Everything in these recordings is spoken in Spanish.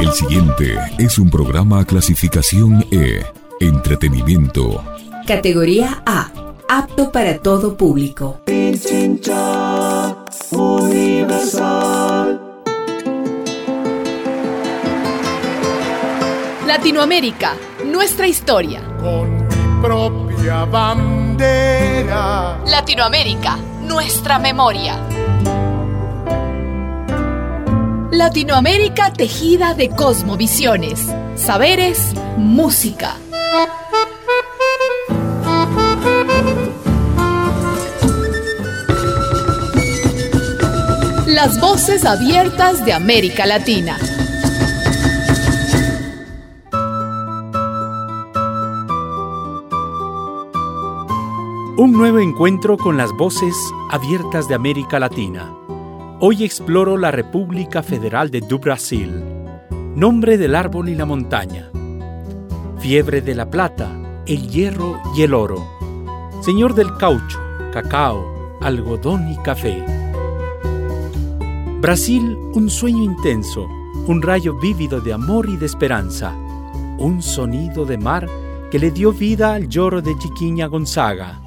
El siguiente es un programa clasificación E, entretenimiento. Categoría A, apto para todo público. Latinoamérica, nuestra historia. Con mi propia bandera. Latinoamérica, nuestra memoria. Latinoamérica tejida de cosmovisiones, saberes, música. Las voces abiertas de América Latina. Un nuevo encuentro con las voces abiertas de América Latina. Hoy exploro la República Federal de Du Brasil, nombre del árbol y la montaña, fiebre de la plata, el hierro y el oro, señor del caucho, cacao, algodón y café. Brasil, un sueño intenso, un rayo vívido de amor y de esperanza, un sonido de mar que le dio vida al lloro de Chiquiña Gonzaga.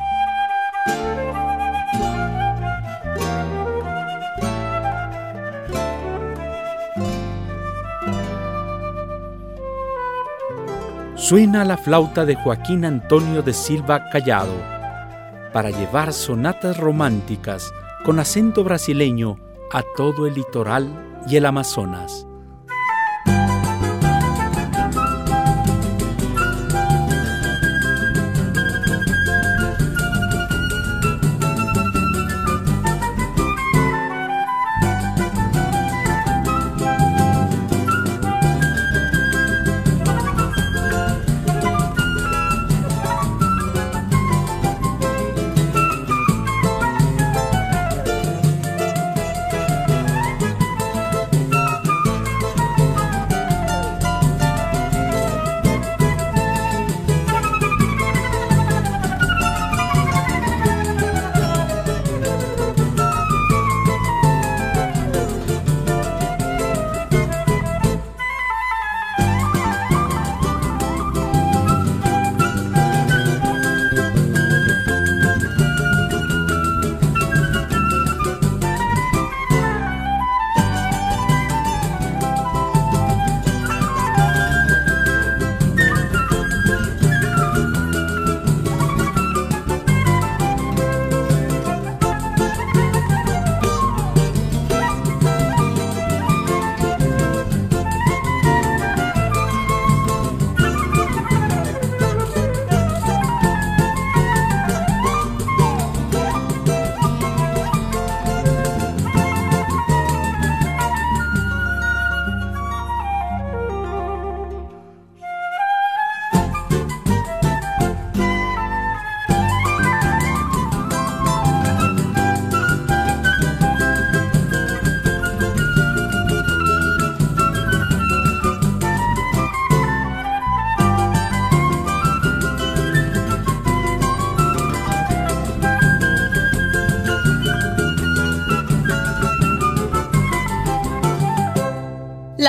Suena la flauta de Joaquín Antonio de Silva Callado para llevar sonatas románticas con acento brasileño a todo el litoral y el Amazonas.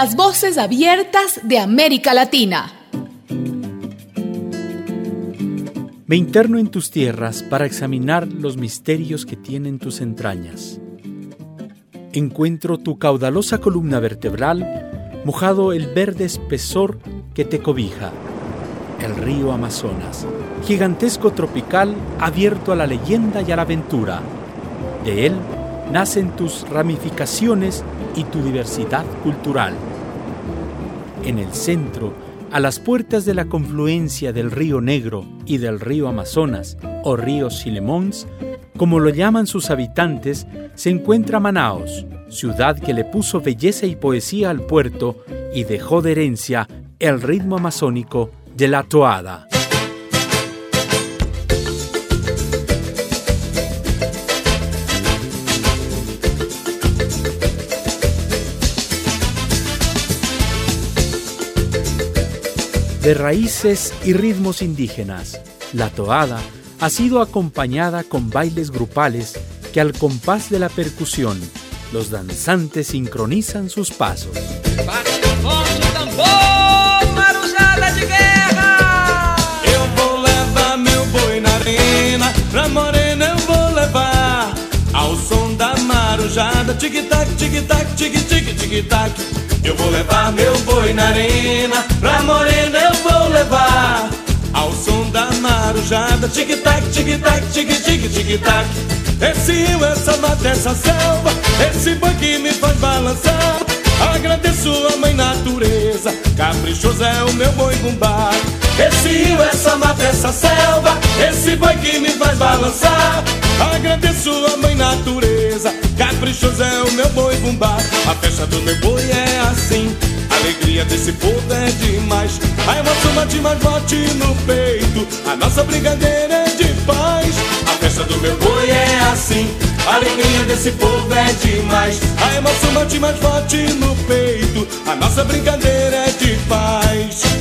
Las voces abiertas de América Latina. Me interno en tus tierras para examinar los misterios que tienen tus entrañas. Encuentro tu caudalosa columna vertebral, mojado el verde espesor que te cobija. El río Amazonas, gigantesco tropical abierto a la leyenda y a la aventura. De él nacen tus ramificaciones y tu diversidad cultural. En el centro, a las puertas de la confluencia del río Negro y del río Amazonas, o río Silemons, como lo llaman sus habitantes, se encuentra Manaos, ciudad que le puso belleza y poesía al puerto y dejó de herencia el ritmo amazónico de la toada. de raíces y ritmos indígenas. La toada ha sido acompañada con bailes grupales que al compás de la percusión, los danzantes sincronizan sus pasos. tic-tac, tic-tac, tic-tic, tic-tac. Eu vou levar meu boi na arena, pra morena eu vou levar. Ao som da marujada, tic-tac, tic-tac, tic-tic, tic-tac. Esse rio, essa mata, essa selva, esse boi que me faz balançar. Agradeço a mãe natureza, caprichoso é o meu boi bumbá. Esse rio, essa mata, essa selva, esse boi que me faz balançar. Agradeço a mãe natureza, caprichoso é o meu boi bumbá. A festa do meu boi é assim, a alegria desse povo é demais. Uma suma de mais bote no peito, a nossa brincadeira é de paz. A festa do meu boi é assim, a alegria desse povo é demais. Uma suma de mais forte no peito, a nossa brincadeira é de paz.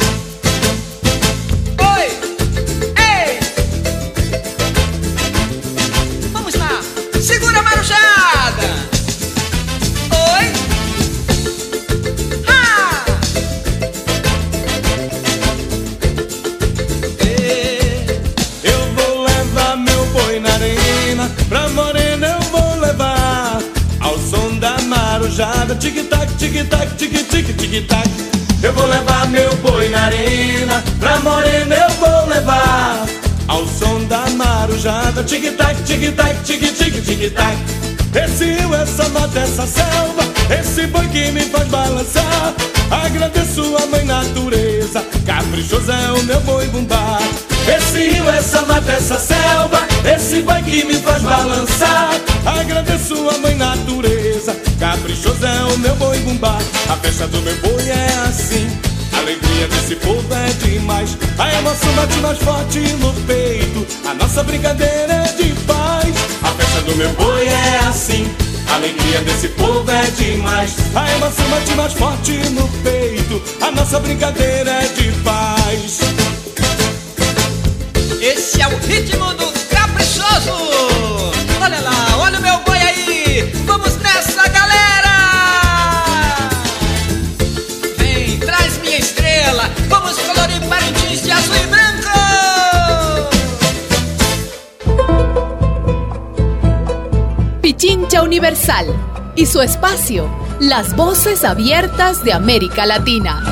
Tic-tac, tic-tac, tic-tic, tic-tac. Eu vou levar meu boi na arena, pra morena eu vou levar. Ao som da marujada, tic-tac, tic-tac, tic-tic, tic-tac. Esse rio, essa mata, essa selva, esse boi que me faz balançar. Agradeço a mãe natureza, caprichoso é o meu boi bumbá. Esse rio, essa mata, essa selva, esse boi que me faz balançar. Agradeço a mãe natureza, caprichoso é o meu boi bumbá. A festa do meu boi é assim, a alegria desse povo é demais. A emoção bate mais forte no peito, a nossa brincadeira é de paz. A festa do meu boi é assim. A alegria desse povo é demais. A emoção bate mais forte no peito. A nossa brincadeira é de paz. Esse é o ritmo do caprichoso. Olha lá, olha o meu boi aí. Vamos nessa, galera. Universal y su espacio, las voces abiertas de América Latina.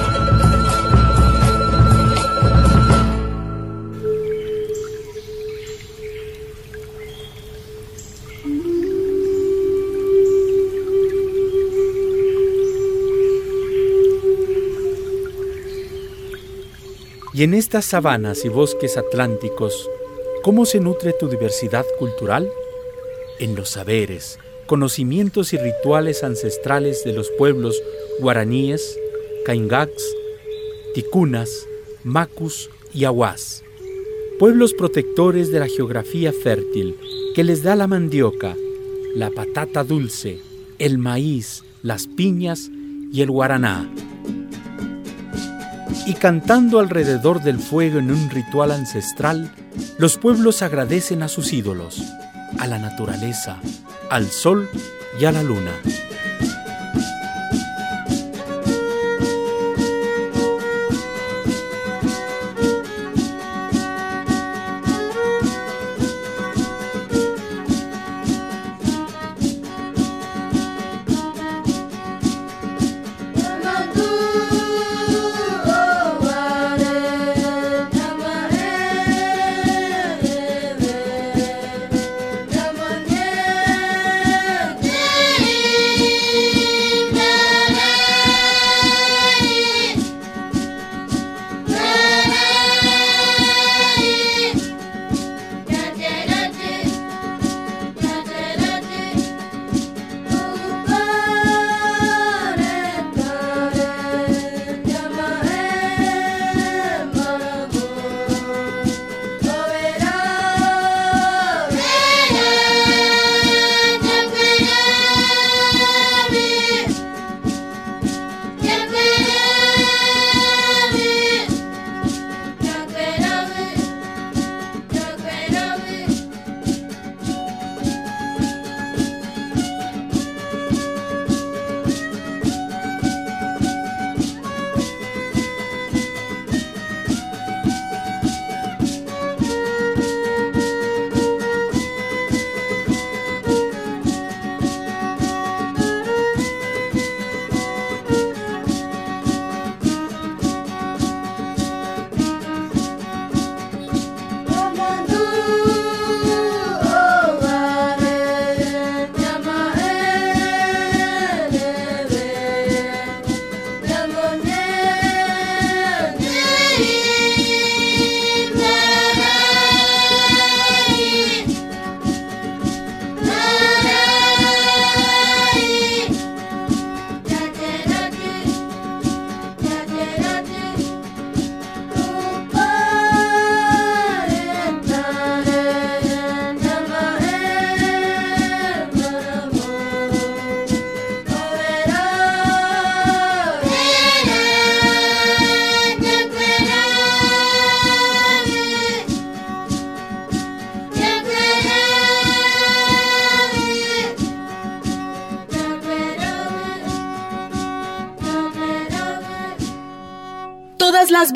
Y en estas sabanas y bosques atlánticos, ¿cómo se nutre tu diversidad cultural? En los saberes, conocimientos y rituales ancestrales de los pueblos guaraníes, caingacs, ticunas, macus y aguas. Pueblos protectores de la geografía fértil que les da la mandioca, la patata dulce, el maíz, las piñas y el guaraná y cantando alrededor del fuego en un ritual ancestral, los pueblos agradecen a sus ídolos, a la naturaleza, al sol y a la luna.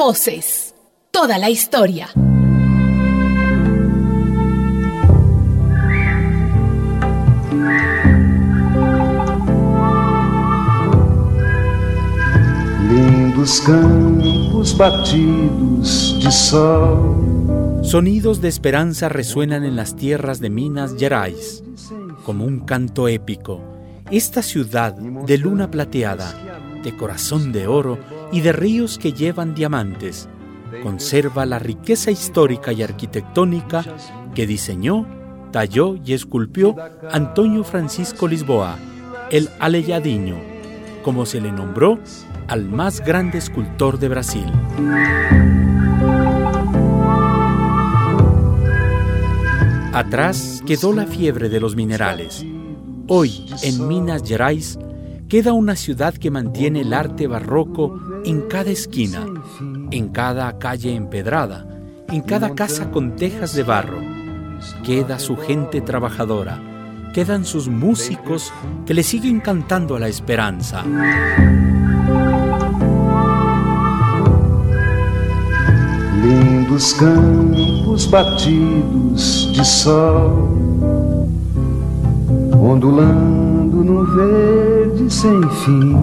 Voces, toda la historia. Lindos campos batidos de sol. Sonidos de esperanza resuenan en las tierras de Minas Gerais, como un canto épico. Esta ciudad de luna plateada, de corazón de oro y de ríos que llevan diamantes, conserva la riqueza histórica y arquitectónica que diseñó, talló y esculpió Antonio Francisco Lisboa, el Aleyadiño, como se le nombró al más grande escultor de Brasil. Atrás quedó la fiebre de los minerales. Hoy, en Minas Gerais, queda una ciudad que mantiene el arte barroco en cada esquina, en cada calle empedrada, en cada casa con tejas de barro. Queda su gente trabajadora, quedan sus músicos que le siguen cantando a la esperanza. Lindos campos batidos de sol, ondulando no verde sem fim,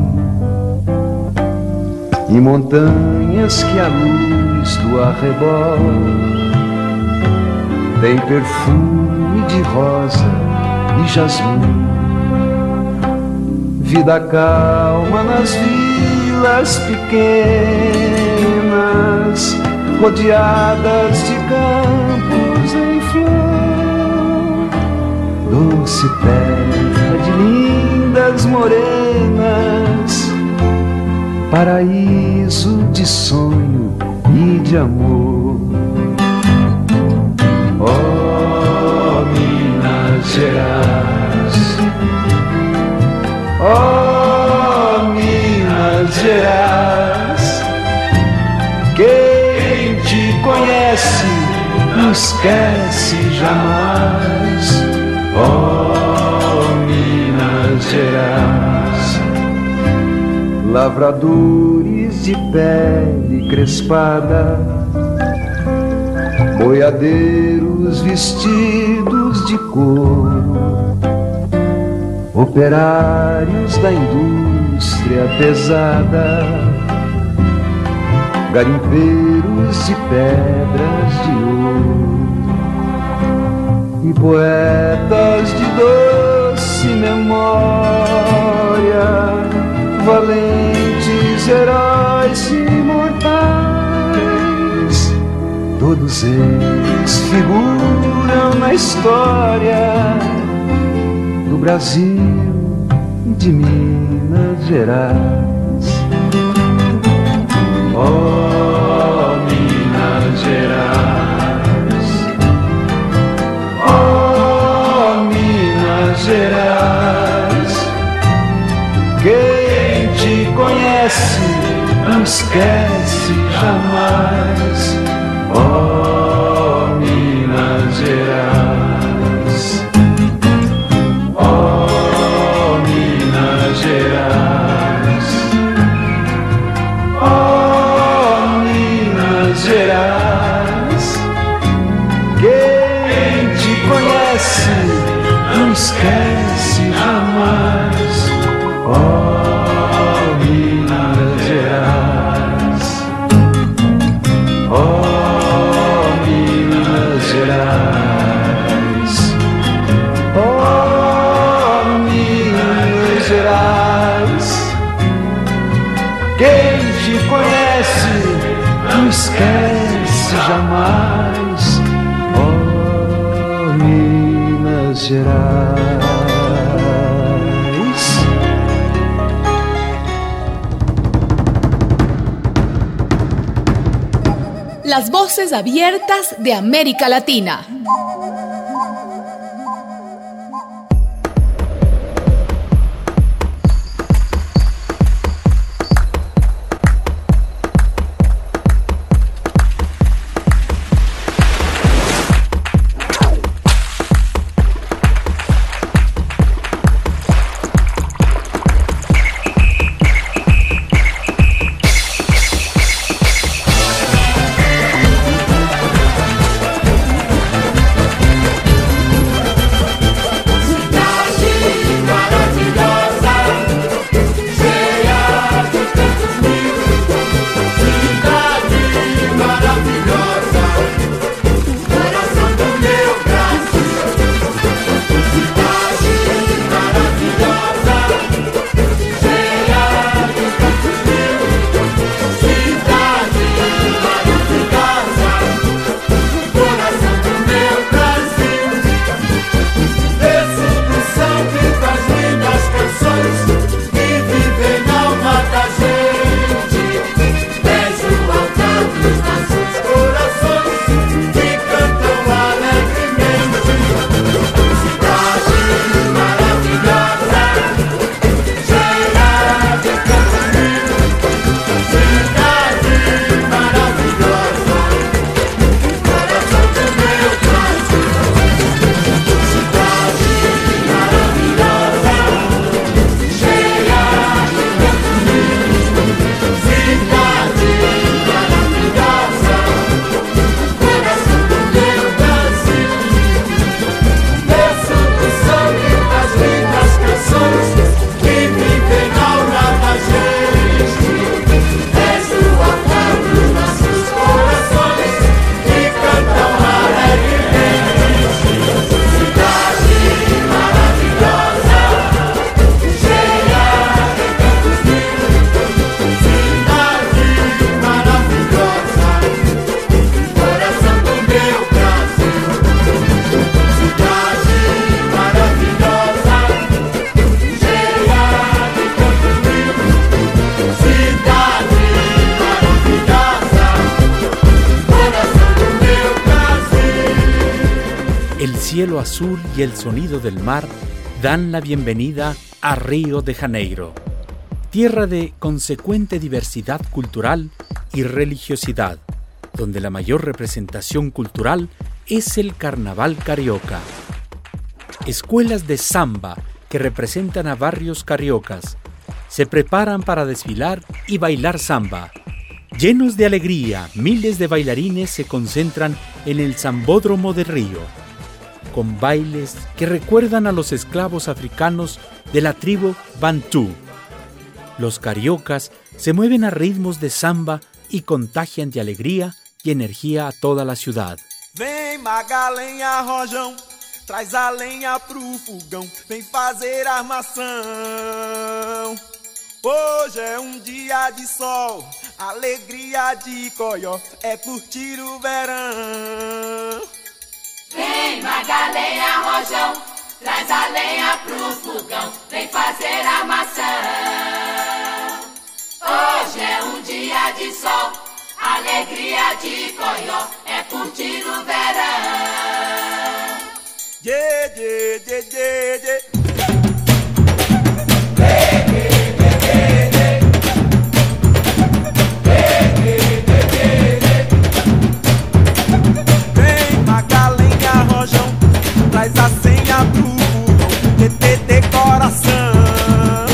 e montanhas que a luz do arrebol tem perfume de rosa e jasmim. Vida calma nas vilas pequenas rodeadas de campos em flor, doce terra morenas, paraíso de sonho e de amor. Oh, Minas Gerais, oh, Minas Gerais, quem te conhece não esquece jamais. Lavradores de pele crespada, boiadeiros vestidos de couro, operários da indústria pesada garimpeiros de pedras de ouro e poetas de doce memória, valentes heróis imortais, todos eles figuram na história do Brasil e de Minas Gerais. Oh, esquece jamais. Abiertas de América Latina. Cielo azul y el sonido del mar dan la bienvenida a Río de Janeiro, tierra de consecuente diversidad cultural y religiosidad, donde la mayor representación cultural es el carnaval carioca. Escuelas de samba que representan a barrios cariocas se preparan para desfilar y bailar samba. Llenos de alegría, miles de bailarines se concentran en el Zambódromo de Río, con bailes que recuerdan a los esclavos africanos de la tribu Bantú. Los cariocas se mueven a ritmos de samba y contagian de alegría y energía a toda la ciudad. Vem Magalenha Rojão, traz a lenha pro fogão, vem fazer armação. Hoje é um dia de sol, alegria de coió, é curtir o verão. Vem Magalenha Rojão, traz a lenha pro fogão, vem fazer armação. Hoje é um dia de sol, alegria de coió, é curtir o verão. Yeah, yeah, yeah, yeah, yeah. faz a assim senha é do TT decoração.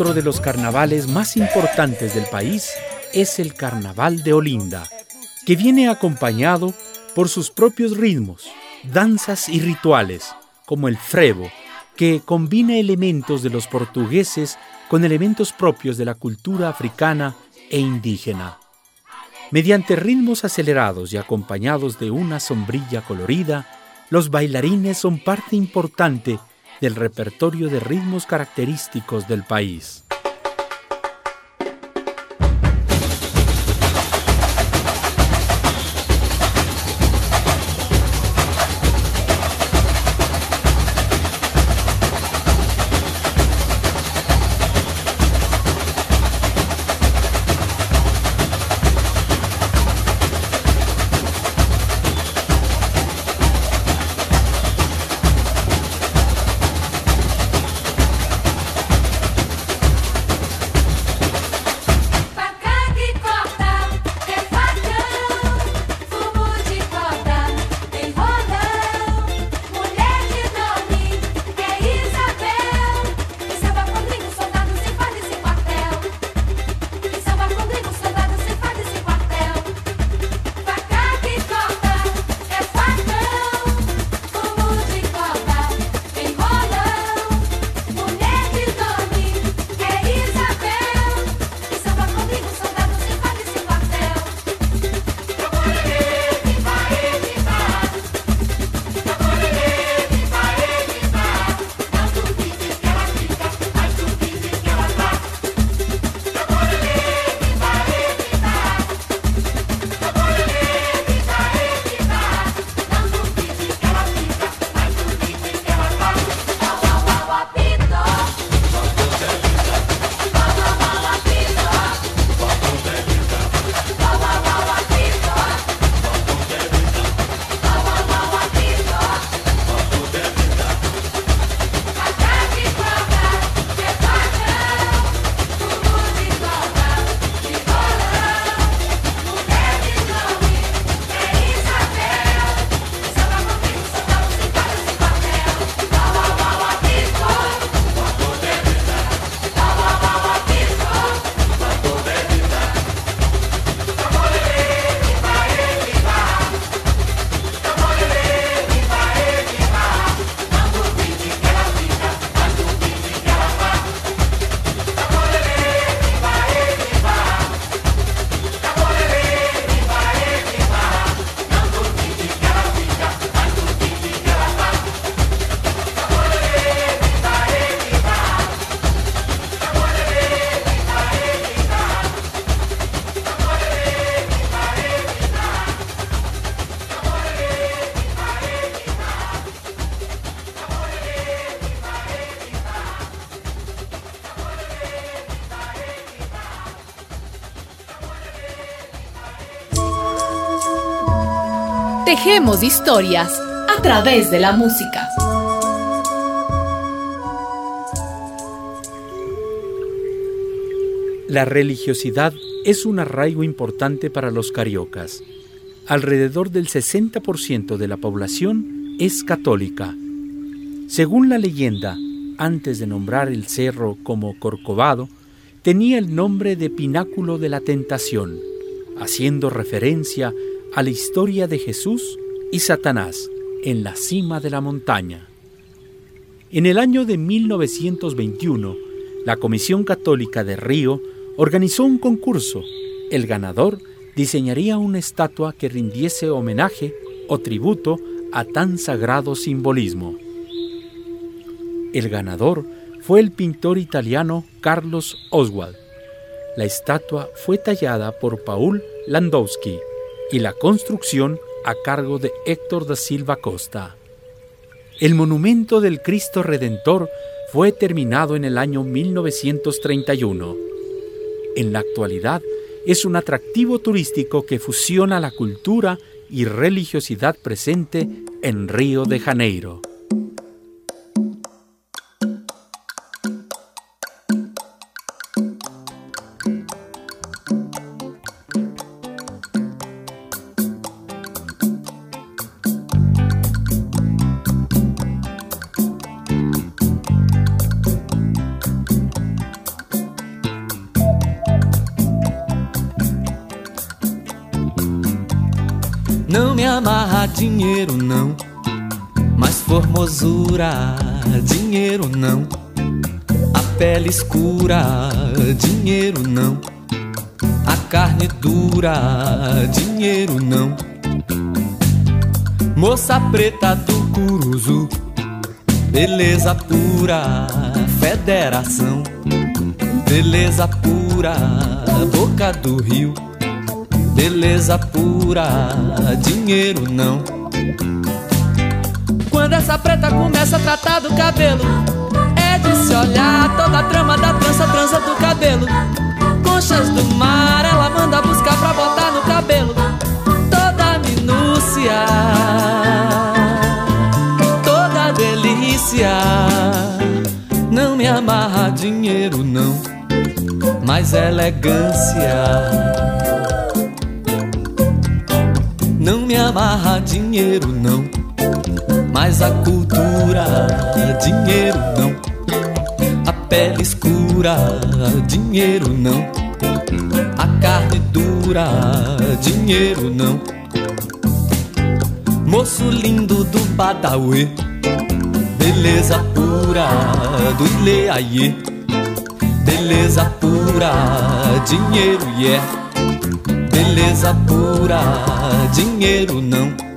Otro de los carnavales más importantes del país es el Carnaval de Olinda, que viene acompañado por sus propios ritmos, danzas y rituales, como el frevo, que combina elementos de los portugueses con elementos propios de la cultura africana e indígena. Mediante ritmos acelerados y acompañados de una sombrilla colorida, los bailarines son parte importante del repertorio de ritmos característicos del país. Tejemos historias a través de la música. La religiosidad es un arraigo importante para los cariocas. Alrededor del 60% de la población es católica. Según la leyenda, antes de nombrar el cerro como Corcovado, tenía el nombre de Pináculo de la Tentación, haciendo referencia a la historia de Jesús y Satanás en la cima de la montaña. En el año de 1921, la Comisión Católica de Río organizó un concurso. El ganador diseñaría una estatua que rindiese homenaje o tributo a tan sagrado simbolismo. El ganador fue el pintor italiano Carlos Oswald. La estatua fue tallada por Paul Landowski y la construcción a cargo de Héctor da Silva Costa. El monumento del Cristo Redentor fue terminado en el año 1931 en la actualidad es un atractivo turístico que fusiona la cultura y religiosidad presente en Río de Janeiro. Formosura, dinheiro não. A pele escura, dinheiro não. A carne dura, dinheiro não. Moça preta do Curuzu, beleza pura, federação. Beleza pura, boca do rio beleza pura, dinheiro não. Essa preta começa a tratar do cabelo, é de se olhar toda a trama da trança, trança do cabelo. Conchas do mar, ela manda buscar pra botar no cabelo. Toda minúcia, toda delícia. Não me amarra dinheiro, não, mas elegância não me amarra dinheiro não, mas a cultura dinheiro não, a pele escura dinheiro não, a carne dura dinheiro não. Moço lindo do Badawi, beleza pura do Ileaie, beleza pura, dinheiro yeah beleza pura, dinheiro não.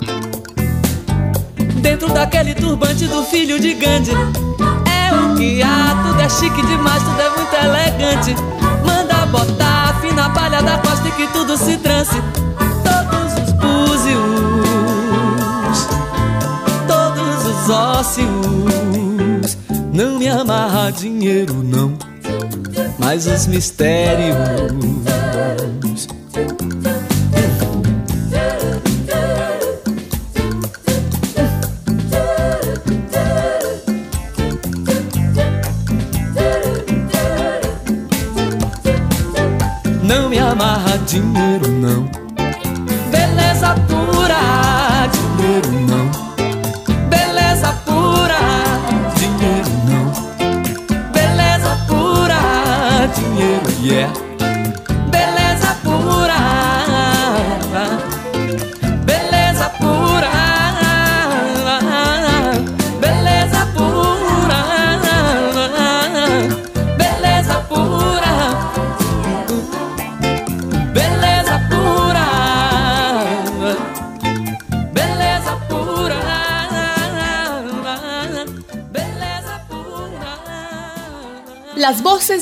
Dentro daquele turbante do filho de Gandhi, é o que há, tudo é chique demais, tudo é muito elegante. Manda botar fina palha da costa e que tudo se trance. Todos os búzios, todos os ósseos. Não me amarra dinheiro, não, mas os mistérios to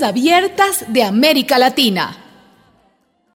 abiertas de América Latina.